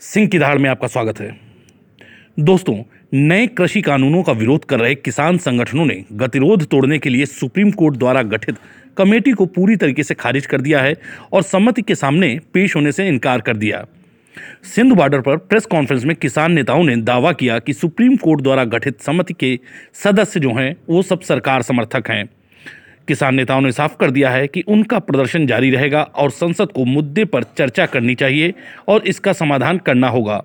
सिंह की धाड़ में आपका स्वागत है। दोस्तों, नए कृषि कानूनों का विरोध कर रहे किसान संगठनों ने गतिरोध तोड़ने के लिए सुप्रीम कोर्ट द्वारा गठित कमेटी को पूरी तरीके से खारिज कर दिया है और सम्मति के सामने पेश होने से इनकार कर दिया। सिंध बॉर्डर पर प्रेस कॉन्फ्रेंस में किसान नेताओं ने दावा किया कि सुप्रीम कोर्ट द्वारा गठित समिति के सदस्य जो हैं, वो सब सरकार समर्थक हैं। किसान नेताओं ने साफ़ कर दिया है कि उनका प्रदर्शन जारी रहेगा और संसद को मुद्दे पर चर्चा करनी चाहिए और इसका समाधान करना होगा।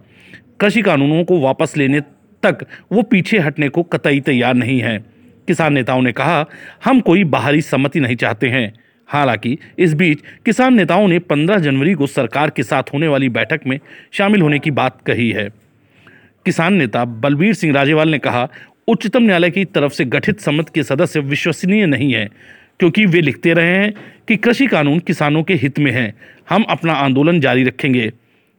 कृषि कानूनों को वापस लेने तक वो पीछे हटने को कतई तैयार नहीं है। किसान नेताओं ने कहा, हम कोई बाहरी सम्मति नहीं चाहते हैं। हालाँकि, इस बीच किसान नेताओं ने 15 जनवरी को सरकार के साथ होने वाली बैठक में शामिल होने की बात कही है। किसान नेता बलबीर सिंह राजेवाल ने कहा, उच्चतम न्यायालय की तरफ़ से गठित समिति के सदस्य विश्वसनीय नहीं है। क्योंकि वे लिखते रहे हैं कि कृषि कानून किसानों के हित में है। हम अपना आंदोलन जारी रखेंगे।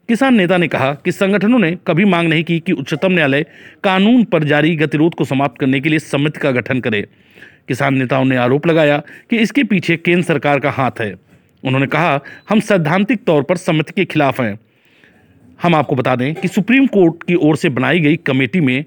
किसान नेता ने कहा कि संगठनों ने कभी मांग नहीं की कि उच्चतम न्यायालय कानून पर जारी गतिरोध को समाप्त करने के लिए समिति का गठन करे। किसान नेताओं ने आरोप लगाया कि इसके पीछे केंद्र सरकार का हाथ है। उन्होंने कहा, हम सैद्धांतिक तौर पर समिति के खिलाफ हैं। हम आपको बता दें कि सुप्रीम कोर्ट की ओर से बनाई गई कमेटी में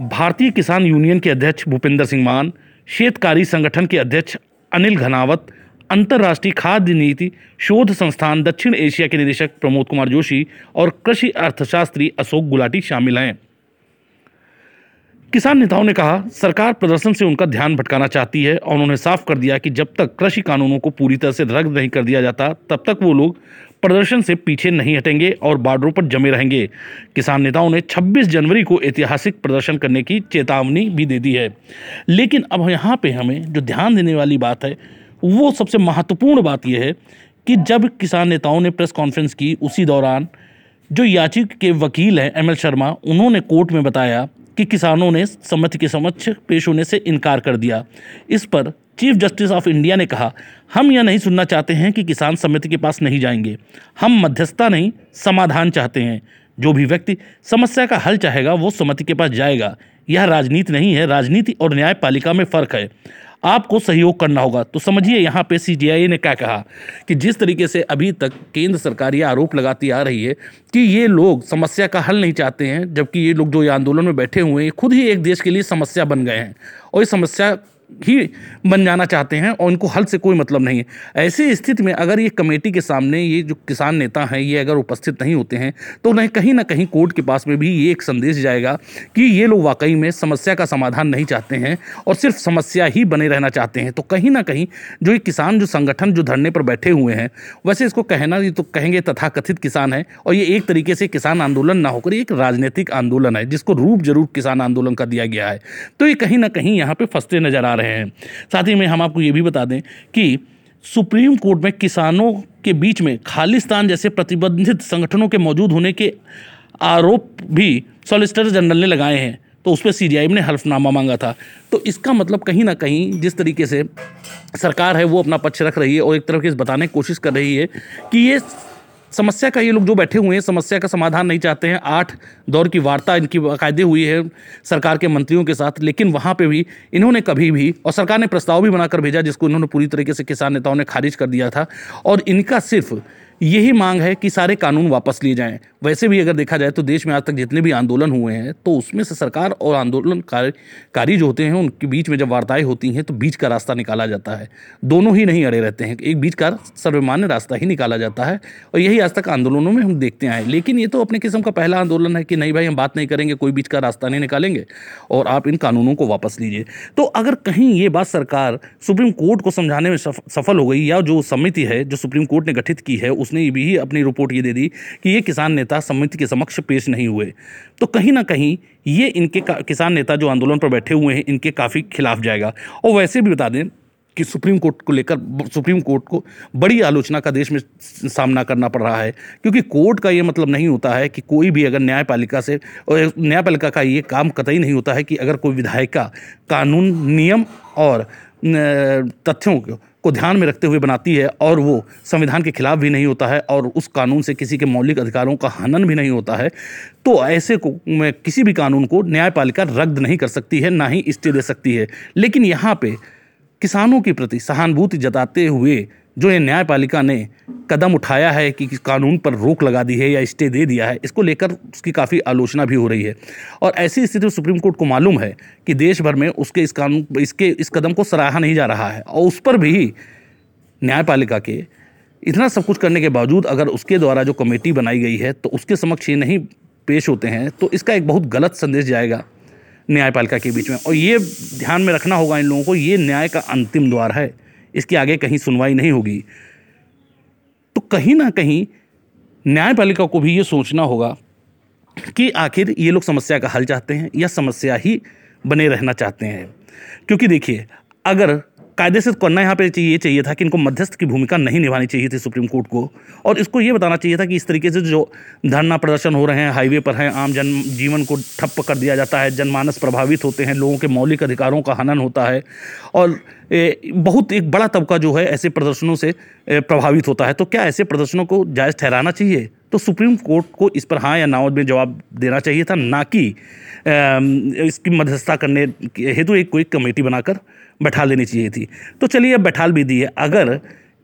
भारतीय किसान यूनियन के अध्यक्ष भूपेंद्र सिंह मान, शेतकारी संगठन के अध्यक्ष अनिल घनावत, अंतर्राष्ट्रीय खाद्य नीति, शोध संस्थान, दक्षिण एशिया के निदेशक प्रमोद कुमार जोशी और कृषि अर्थशास्त्री अशोक गुलाटी शामिल हैं। किसान नेताओं ने कहा, सरकार प्रदर्शन से उनका ध्यान भटकाना चाहती है और उन्होंने साफ़ कर दिया कि जब तक कृषि कानूनों को पूरी तरह से रद्द नहीं कर दिया जाता, तब तक वो लोग प्रदर्शन से पीछे नहीं हटेंगे और बॉर्डरों पर जमे रहेंगे। किसान नेताओं ने 26 जनवरी को ऐतिहासिक प्रदर्शन करने की चेतावनी भी दे दी है। लेकिन अब यहाँ पे हमें जो ध्यान देने वाली बात है, वो सबसे महत्वपूर्ण बात यह है कि जब किसान नेताओं ने प्रेस कॉन्फ्रेंस की, उसी दौरान जो याचिक के वकील हैं एम एल शर्मा, उन्होंने कोर्ट में बताया कि किसानों ने सम्मति के समक्ष पेश होने से इनकार कर दिया। इस पर चीफ जस्टिस ऑफ़ इंडिया ने कहा, हम यह नहीं सुनना चाहते हैं कि किसान समिति के पास नहीं जाएँगे। हम मध्यस्थता नहीं, समाधान चाहते हैं। जो भी व्यक्ति समस्या का हल चाहेगा, वो समिति के पास जाएगा। यह राजनीति नहीं है, राजनीति और न्यायपालिका में फ़र्क है। आपको सहयोग करना होगा। तो समझिए, यहाँ पे सीजीआई ने क्या कहा कि जिस तरीके से अभी तक केंद्र सरकार ये आरोप लगाती आ रही है कि ये लोग समस्या का हल नहीं चाहते हैं, जबकि ये लोग जो ये आंदोलन में बैठे हुए हैं खुद ही एक देश के लिए समस्या बन गए हैं। और इस समस्या ही बन जाना चाहते हैं और उनको हल से कोई मतलब नहीं है। ऐसी स्थिति में अगर ये कमेटी के सामने ये जो किसान नेता हैं, ये अगर उपस्थित नहीं होते हैं तो उन्हें कहीं ना कहीं कोर्ट के पास में भी ये एक संदेश जाएगा कि ये लोग वाकई में समस्या का समाधान नहीं चाहते हैं और सिर्फ़ समस्या ही बने रहना चाहते हैं। तो कहीं ना कहीं जो ये किसान, जो संगठन, जो धरने पर बैठे हुए हैं, वैसे इसको कहना ये तो कहेंगे तथाकथित किसान है और ये एक तरीके से किसान आंदोलन ना होकर एक राजनीतिक आंदोलन है, जिसको रूप ज़रूर किसान आंदोलन का दिया गया है। तो ये कहीं ना कहीं यहाँ पर फंसते नज़र आ रहे हैं। साथ ही में हम आपको ये भी बता दें कि सुप्रीम कोर्ट में किसानों के बीच में खालिस्तान जैसे प्रतिबंधित संगठनों के मौजूद होने के आरोप भी सॉलिसिटर जनरल ने लगाए हैं। तो उस पर सी ने हल्फनामा मांगा था। तो इसका मतलब कहीं ना कहीं जिस तरीके से सरकार है, वो अपना पक्ष रख रही है और एक तरफ़ के बताने की कोशिश कर रही है कि ये समस्या का ये लोग जो बैठे हुए हैं, समस्या का समाधान नहीं चाहते हैं। आठ दौर की वार्ता इनकी बाकायदे हुई है सरकार के मंत्रियों के साथ, लेकिन वहाँ पर भी इन्होंने कभी भी, और सरकार ने प्रस्ताव भी बनाकर भेजा जिसको इन्होंने पूरी तरीके से किसान नेताओं ने खारिज कर दिया था। और इनका सिर्फ़ यही मांग है कि सारे कानून वापस लिए जाएँ। वैसे भी अगर देखा जाए तो देश में आज तक जितने भी आंदोलन हुए हैं तो उसमें से सरकार और आंदोलनकारी जो होते हैं, उनके बीच में जब वार्ताएँ होती हैं तो बीच का रास्ता निकाला जाता है। दोनों ही नहीं अड़े रहते हैं। एक बीच का सर्वमान्य रास्ता ही निकाला जाता है और यही आज तक आंदोलनों में हम देखते आए लेकिन ये तो अपने किस्म का पहला आंदोलन है कि नहीं भाई, हम बात नहीं करेंगे, कोई बीच का रास्ता नहीं निकालेंगे और आप इन कानूनों को वापस लीजिए। तो अगर कहीं ये बात सरकार सुप्रीम कोर्ट को समझाने में सफल हो गई या जो समिति है, जो सुप्रीम कोर्ट ने गठित की है उसने भी अपनी रिपोर्ट ये दे दी कि ये किसान नेता समिति के समक्ष पेश नहीं हुए। तो कहीं ना कहीं ये इनके किसान नेता जो आंदोलन पर बैठे हुए हैं, इनके काफ़ी खिलाफ जाएगा। और वैसे भी बता दें कि सुप्रीम कोर्ट को लेकर, सुप्रीम कोर्ट को बड़ी आलोचना का देश में सामना करना पड़ रहा है, क्योंकि कोर्ट का ये मतलब नहीं होता है कि कोई भी अगर न्यायपालिका से, न्यायपालिका का ये काम कतई नहीं होता है कि अगर कोई विधायिका कानून, नियम और तथ्यों को ध्यान में रखते हुए बनाती है और वो संविधान के खिलाफ भी नहीं होता है और उस कानून से किसी के मौलिक अधिकारों का हनन भी नहीं होता है। तो ऐसे को, में किसी भी कानून को न्यायपालिका रद्द नहीं कर सकती है, ना ही स्टे दे सकती है। लेकिन यहाँ पे किसानों के प्रति सहानुभूति जताते हुए जो ये न्यायपालिका ने कदम उठाया है कि कानून पर रोक लगा दी है या स्टे दे दिया है, इसको लेकर उसकी काफ़ी आलोचना भी हो रही है। और ऐसी स्थिति सुप्रीम कोर्ट को मालूम है कि देश भर में उसके इस कानून, इसके, इस कदम को सराहा नहीं जा रहा है और उस पर भी न्यायपालिका के इतना सब कुछ करने के बावजूद अगर उसके द्वारा जो कमेटी बनाई गई है तो उसके समक्ष ये नहीं पेश होते हैं तो इसका एक बहुत गलत संदेश जाएगा न्यायपालिका के बीच में। और ये ध्यान में रखना होगा इन लोगों को, ये न्याय का अंतिम द्वार है। इसके आगे कहीं सुनवाई नहीं होगी। तो कहीं ना कहीं न्यायपालिका को भी ये सोचना होगा कि आखिर ये लोग समस्या का हल चाहते हैं या समस्या ही बने रहना चाहते हैं। क्योंकि देखिए, अगर कायदे से करना यहाँ पे ये चाहिए था कि इनको मध्यस्थ की भूमिका नहीं निभानी चाहिए थी सुप्रीम कोर्ट को, और इसको ये बताना चाहिए था कि इस तरीके से जो धरना प्रदर्शन हो रहे हैं, हाईवे पर हैं, आम जन जीवन को ठप्प कर दिया जाता है, जनमानस प्रभावित होते हैं, लोगों के मौलिक अधिकारों का हनन होता है, और बहुत एक बड़ा तबका जो है ऐसे प्रदर्शनों से प्रभावित होता है। तो क्या ऐसे प्रदर्शनों को जायज़ ठहराना चाहिए? तो सुप्रीम कोर्ट को इस पर हाँ या ना में जवाब देना चाहिए था, ना कि इसकी मध्यस्थता करने हेतु एक कोई कमेटी बनाकर बैठा लेनी चाहिए थी। तो चलिए अब बैठा भी दी है। अगर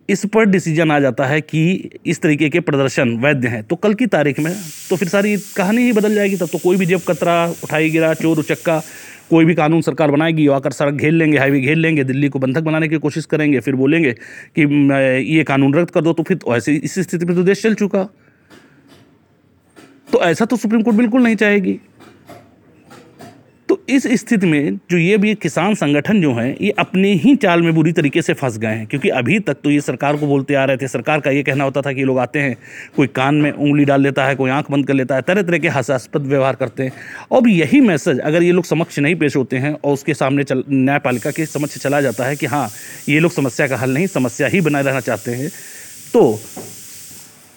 इस पर डिसीज़न आ जाता है कि इस तरीके के प्रदर्शन वैध हैं तो कल की तारीख में तो फिर सारी कहानी ही बदल जाएगी। तब तो कोई भी जब कतरा, उठाई गिरा, चोर, उचक्का कोई भी कानून सरकार बनाएगी आकर सड़क घेर लेंगे, हाईवे घेर लेंगे, दिल्ली को बंधक बनाने की कोशिश करेंगे, फिर बोलेंगे कि ये कानून रद्द कर दो। तो फिर तो ऐसे इस स्थिति में तो देश चल चुका। तो ऐसा तो सुप्रीम कोर्ट बिल्कुल नहीं चाहेगी। इस स्थिति में जो ये भी किसान संगठन जो हैं, ये अपने ही चाल में बुरी तरीके से फंस गए हैं, क्योंकि अभी तक तो ये सरकार को बोलते आ रहे थे, सरकार का ये कहना होता था कि लोग आते हैं, कोई कान में उंगली डाल लेता है, कोई आँख बंद कर लेता है तरह तरह के हास्यास्पद व्यवहार करते हैं। और यही मैसेज, अगर ये लोग समक्ष नहीं पेश होते हैं और उसके सामने चल, न्यायपालिका के समक्ष चला जाता है कि हाँ ये लोग समस्या का हल नहीं, समस्या ही बनाए रहना चाहते हैं तो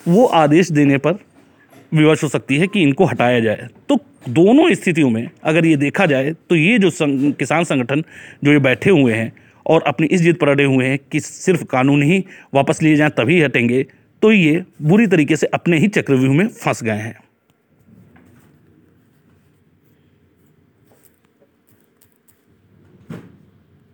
वो आदेश देने पर विवश हो सकती है कि इनको हटाया जाए। तो दोनों स्थितियों में अगर ये देखा जाए तो ये जो संग, किसान संगठन जो ये बैठे हुए हैं और अपनी इस जिद पर अड़े हुए हैं कि सिर्फ़ कानून ही वापस लिए जाएँ तभी हटेंगे तो ये बुरी तरीके से अपने ही चक्रव्यूह में फंस गए हैं।